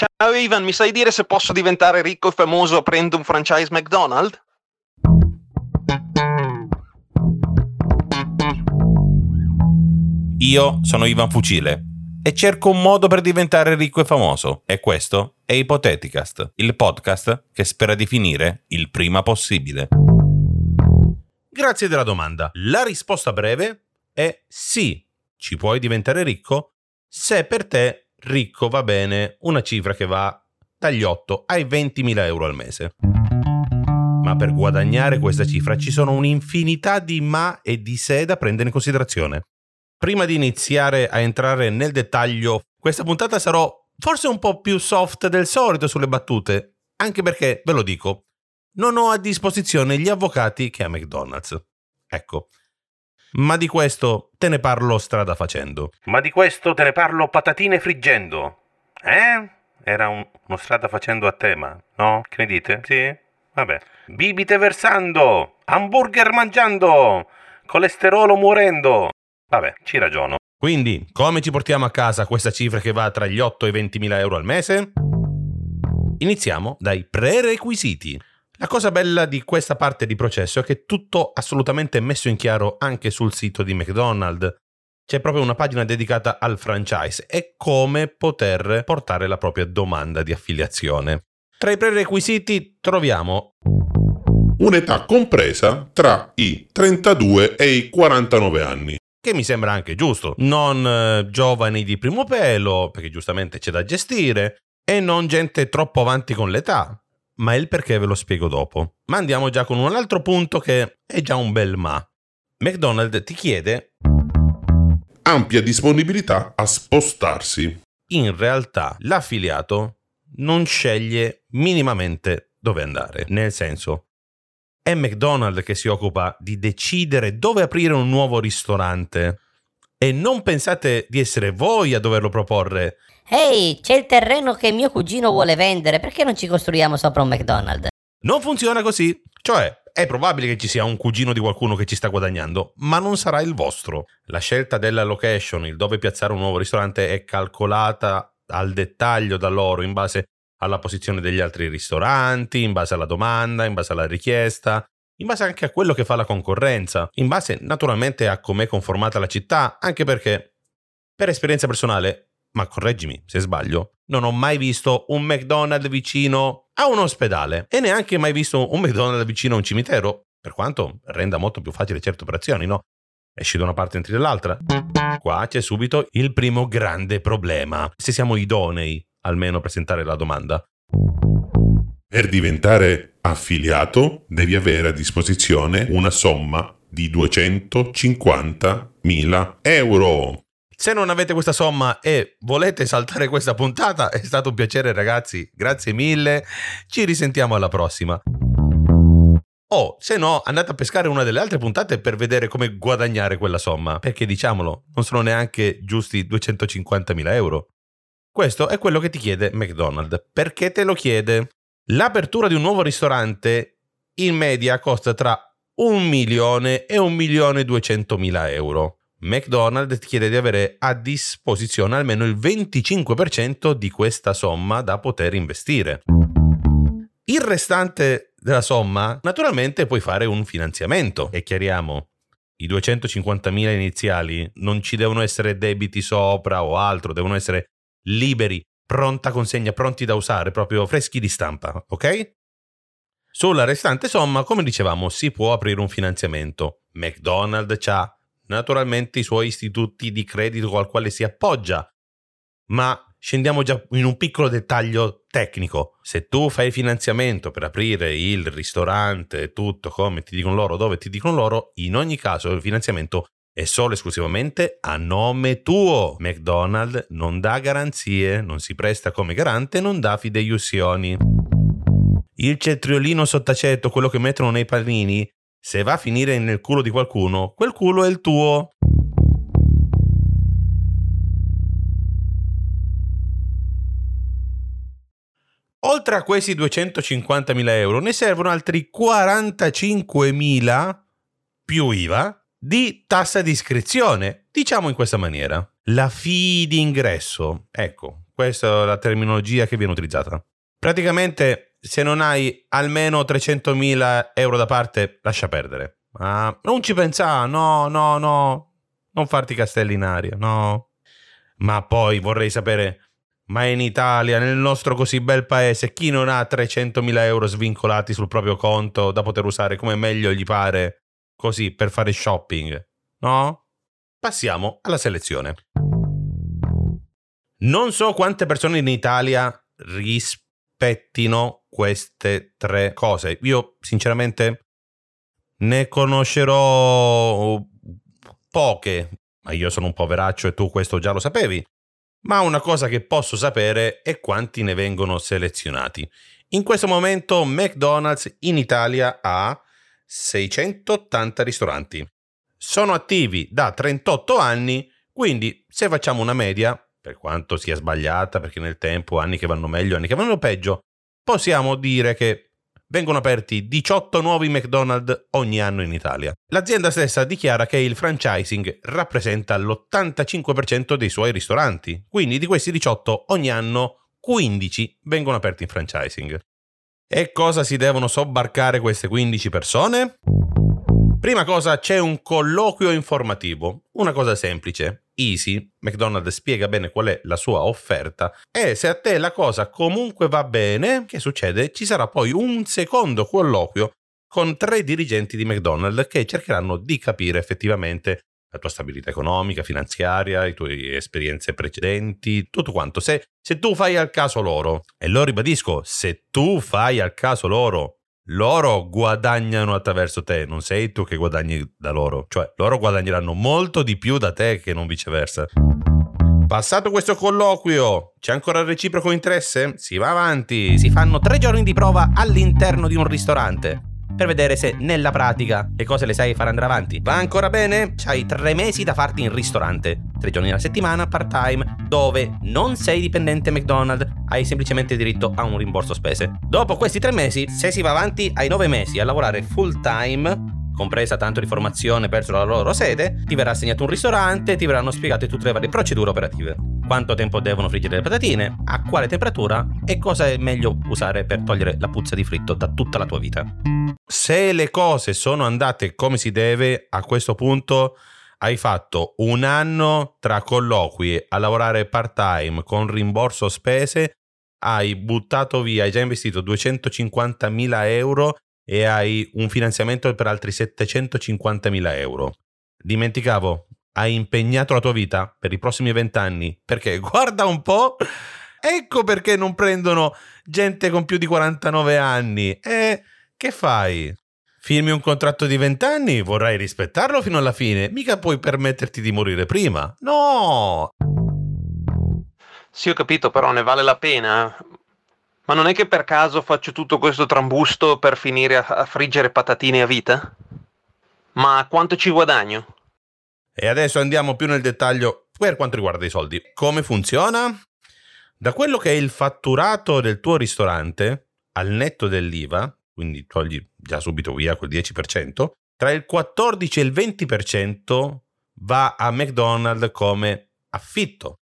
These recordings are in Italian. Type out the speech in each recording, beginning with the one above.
Ciao Ivan, mi sai dire se posso diventare ricco e famoso aprendo un franchise McDonald's? Io sono Ivan Fucile e cerco un modo per diventare ricco e famoso. E questo è Ipoteticast, il podcast che spera di finire il prima possibile. Grazie della domanda. La risposta breve è sì, ci puoi diventare ricco se per te ricco va bene una cifra che va dagli 8 ai 20 mila euro al mese. Ma per guadagnare questa cifra ci sono un'infinità di ma e di se da prendere in considerazione. Prima di iniziare a entrare nel dettaglio, questa puntata sarò forse un po' più soft del solito sulle battute, anche perché, ve lo dico, non ho a disposizione gli avvocati che ha McDonald's. Ecco, ma di questo te ne parlo strada facendo. Ma di questo te ne parlo patatine friggendo. Eh? Era un, uno strada facendo a tema, no? Che ne dite? Sì? Vabbè. Bibite versando, hamburger mangiando, colesterolo morendo. Vabbè, ci ragiono. Quindi, come ci portiamo a casa questa cifra che va tra gli 8 e i 20 mila euro al mese? Iniziamo dai prerequisiti. La cosa bella di questa parte di processo è che tutto assolutamente messo in chiaro anche sul sito di McDonald's. C'è proprio una pagina dedicata al franchise e come poter portare la propria domanda di affiliazione. Tra i prerequisiti troviamo un'età compresa tra i 32 e i 49 anni. Che mi sembra anche giusto. Non eh, giovani di primo pelo, perché giustamente c'è da gestire, e non gente troppo avanti con l'età, ma il perché ve lo spiego dopo. Ma andiamo già con un altro punto che è già un bel ma. McDonald's ti chiede ampia disponibilità a spostarsi. In realtà l'affiliato non sceglie minimamente dove andare, nel senso è McDonald's che si occupa di decidere dove aprire un nuovo ristorante e non pensate di essere voi a doverlo proporre Ehi, c'è il terreno che mio cugino vuole vendere, perché non ci costruiamo sopra un McDonald's? Non funziona così. Cioè, è probabile che ci sia un cugino di qualcuno che ci sta guadagnando, ma non sarà il vostro. La scelta della location, il dove piazzare un nuovo ristorante, è calcolata al dettaglio da loro in base alla posizione degli altri ristoranti, in base alla domanda, in base alla richiesta, in base anche a quello che fa la concorrenza, in base naturalmente a com'è conformata la città, anche perché, per esperienza personale, ma correggimi se sbaglio, non ho mai visto un McDonald's vicino a un ospedale e neanche mai visto un McDonald's vicino a un cimitero, per quanto renda molto più facile certe operazioni, no? Esci da una parte e entri dall'altra. Qua c'è subito il primo grande problema. Se siamo idonei, almeno a presentare la domanda. Per diventare affiliato devi avere a disposizione una somma di 250.000 euro. Se non avete questa somma e volete saltare questa puntata, è stato un piacere ragazzi, grazie mille, ci risentiamo alla prossima. O se no, andate a pescare una delle altre puntate per vedere come guadagnare quella somma, perché diciamolo, non sono neanche giusti 250.000 euro. Questo è quello che ti chiede McDonald's. Perché te lo chiede? L'apertura di un nuovo ristorante in media costa tra un milione e un milione e duecentomila euro. McDonald's chiede di avere a disposizione almeno il 25% di questa somma da poter investire. Il restante della somma, naturalmente puoi fare un finanziamento. E chiariamo, i 250.000 iniziali non ci devono essere debiti sopra o altro, devono essere liberi, pronta consegna, pronti da usare, proprio freschi di stampa, ok? Sulla restante somma, come dicevamo, si può aprire un finanziamento. McDonald's ha naturalmente i suoi istituti di credito al quale si appoggia. Ma scendiamo già in un piccolo dettaglio tecnico. Se tu fai finanziamento per aprire il ristorante e tutto come ti dicono loro, dove ti dicono loro, in ogni caso il finanziamento è solo e esclusivamente a nome tuo. McDonald's non dà garanzie, non si presta come garante, non dà fideiussioni. Il cetriolino sottacetto, quello che mettono nei panini, se va a finire nel culo di qualcuno, quel culo è il tuo. Oltre a questi 250.000 euro ne servono altri 45.000 più IVA di tassa di iscrizione. Diciamo in questa maniera. La fee di ingresso, ecco, Questa è la terminologia che viene utilizzata. Praticamente, se non hai almeno 300.000 euro da parte, lascia perdere. Ah, non ci pensa, no, no, no. Non farti castelli in aria, no. Ma poi vorrei sapere, ma in Italia, nel nostro così bel paese, chi non ha 300.000 euro svincolati sul proprio conto da poter usare come meglio gli pare, così per fare shopping? No? Passiamo alla selezione. Non so quante persone in Italia rispettino queste tre cose. Io, sinceramente, ne conoscerò poche. Ma io sono un poveraccio e tu questo già lo sapevi. Ma una cosa che posso sapere è quanti ne vengono selezionati. In questo momento McDonald's in Italia ha 680 ristoranti. Sono attivi da 38 anni, quindi se facciamo una media, per quanto sia sbagliata, perché nel tempo anni che vanno meglio, anni che vanno peggio, possiamo dire che vengono aperti 18 nuovi McDonald's ogni anno in Italia. L'azienda stessa dichiara che il franchising rappresenta l'85% dei suoi ristoranti, quindi di questi 18 ogni anno 15 vengono aperti in franchising. E cosa si devono sobbarcare queste 15 persone? Prima cosa c'è un colloquio informativo, una cosa semplice. Easy, McDonald's spiega bene qual è la sua offerta e se a te la cosa comunque va bene, che succede? Ci sarà poi un secondo colloquio con tre dirigenti di McDonald's che cercheranno di capire effettivamente la tua stabilità economica, finanziaria, le tue esperienze precedenti, tutto quanto. Se, se tu fai al caso loro, e lo ribadisco, se tu fai al caso loro, loro guadagnano attraverso te, non sei tu che guadagni da loro, cioè loro guadagneranno molto di più da te che non viceversa. Passato questo colloquio, c'è ancora il reciproco interesse? Si va avanti, si fanno tre giorni di prova all'interno di un ristorante per vedere se nella pratica le cose le sai fare andare avanti. Va ancora bene? C'hai tre mesi da farti in ristorante, tre giorni alla settimana, part time, dove non sei dipendente McDonald's, hai semplicemente diritto a un rimborso spese. Dopo questi tre mesi, se si va avanti, hai nove mesi a lavorare full time compresa tanto di formazione verso la loro sede, ti verrà assegnato un ristorante e ti verranno spiegate tutte le varie procedure operative. Quanto tempo devono friggere le patatine, a quale temperatura e cosa è meglio usare per togliere la puzza di fritto da tutta la tua vita. Se le cose sono andate come si deve, a questo punto hai fatto un anno tra colloqui a lavorare part time con rimborso spese, hai buttato via, hai già investito 250.000 euro e hai un finanziamento per altri 750.000 euro. Dimenticavo, hai impegnato la tua vita per i prossimi vent'anni perché guarda un po', ecco perché non prendono gente con più di 49 anni. E che fai? Firmi un contratto di vent'anni, vorrai rispettarlo fino alla fine, mica puoi permetterti di morire prima. No! Sì, ho capito, però ne vale la pena. Ma non è che per caso faccio tutto questo trambusto per finire a, friggere patatine a vita? Ma quanto ci guadagno? E adesso andiamo più nel dettaglio per quanto riguarda i soldi. Come funziona? Da quello che è il fatturato del tuo ristorante, al netto dell'IVA, quindi togli già subito via quel 10%, tra il 14 e il 20% va a McDonald's come affitto.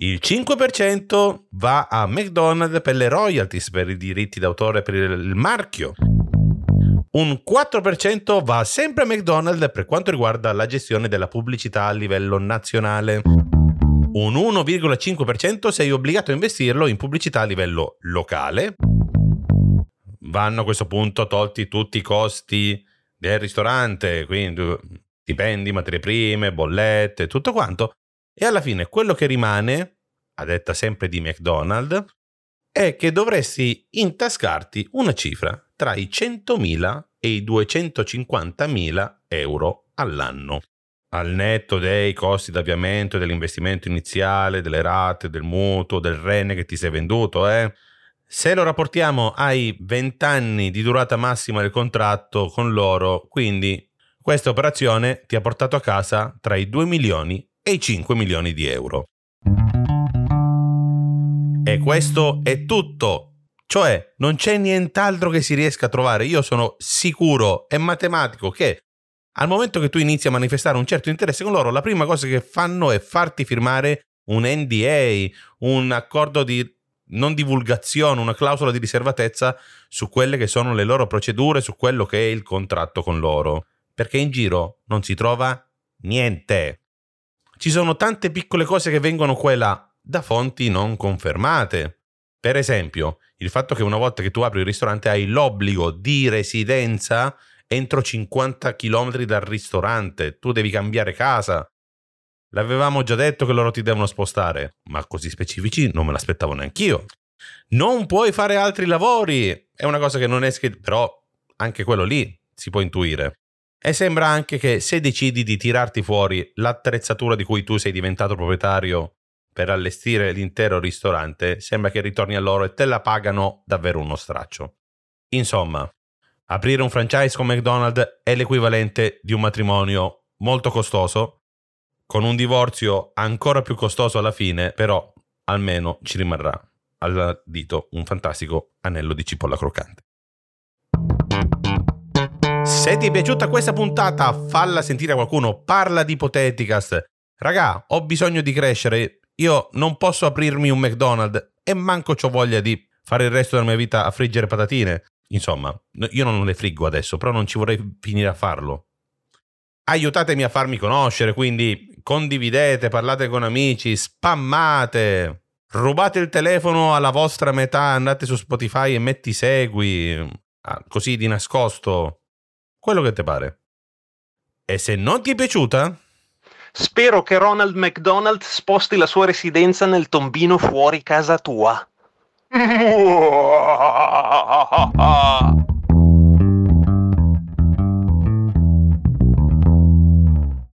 Il 5% va a McDonald's per le royalties, per i diritti d'autore per il marchio. Un 4% va sempre a McDonald's per quanto riguarda la gestione della pubblicità a livello nazionale. Un 1,5% sei obbligato a investirlo in pubblicità a livello locale. Vanno a questo punto tolti tutti i costi del ristorante, quindi stipendi, materie prime, bollette, tutto quanto. E alla fine quello che rimane, a detta sempre di McDonald's, è che dovresti intascarti una cifra tra i 100.000 e i 250.000 euro all'anno. Al netto dei costi d'avviamento dell'investimento iniziale, delle rate, del mutuo, del rene che ti sei venduto, eh? Se lo rapportiamo ai 20 anni di durata massima del contratto con loro, quindi questa operazione ti ha portato a casa tra i 2 milioni e i 5 milioni di euro. E questo è tutto. Cioè, non c'è nient'altro che si riesca a trovare. Io sono sicuro e matematico che al momento che tu inizi a manifestare un certo interesse con loro, la prima cosa che fanno è farti firmare un NDA, un accordo di non divulgazione, una clausola di riservatezza su quelle che sono le loro procedure, su quello che è il contratto con loro. Perché in giro non si trova niente. Ci sono tante piccole cose che vengono qua e là da fonti non confermate. Per esempio, il fatto che una volta che tu apri il ristorante hai l'obbligo di residenza entro 50 km dal ristorante, tu devi cambiare casa. L'avevamo già detto che loro ti devono spostare, ma così specifici non me l'aspettavo neanch'io. Non puoi fare altri lavori, è una cosa che non è scritta, però anche quello lì si può intuire. E sembra anche che se decidi di tirarti fuori l'attrezzatura di cui tu sei diventato proprietario per allestire l'intero ristorante, sembra che ritorni a loro e te la pagano davvero uno straccio. Insomma, aprire un franchise con McDonald's è l'equivalente di un matrimonio molto costoso, con un divorzio ancora più costoso alla fine, però almeno ci rimarrà al dito un fantastico anello di cipolla croccante. Se ti è piaciuta questa puntata, falla sentire a qualcuno, parla di Ipoteticast. Raga, ho bisogno di crescere, io non posso aprirmi un McDonald's e manco ho voglia di fare il resto della mia vita a friggere patatine. Insomma, io non le friggo adesso, però non ci vorrei finire a farlo. Aiutatemi a farmi conoscere, quindi condividete, parlate con amici, spammate. Rubate il telefono alla vostra metà, andate su Spotify e metti segui, ah, così di nascosto. Quello che ti pare. E se non ti è piaciuta, Spero che Ronald McDonald sposti la sua residenza nel tombino fuori casa tua.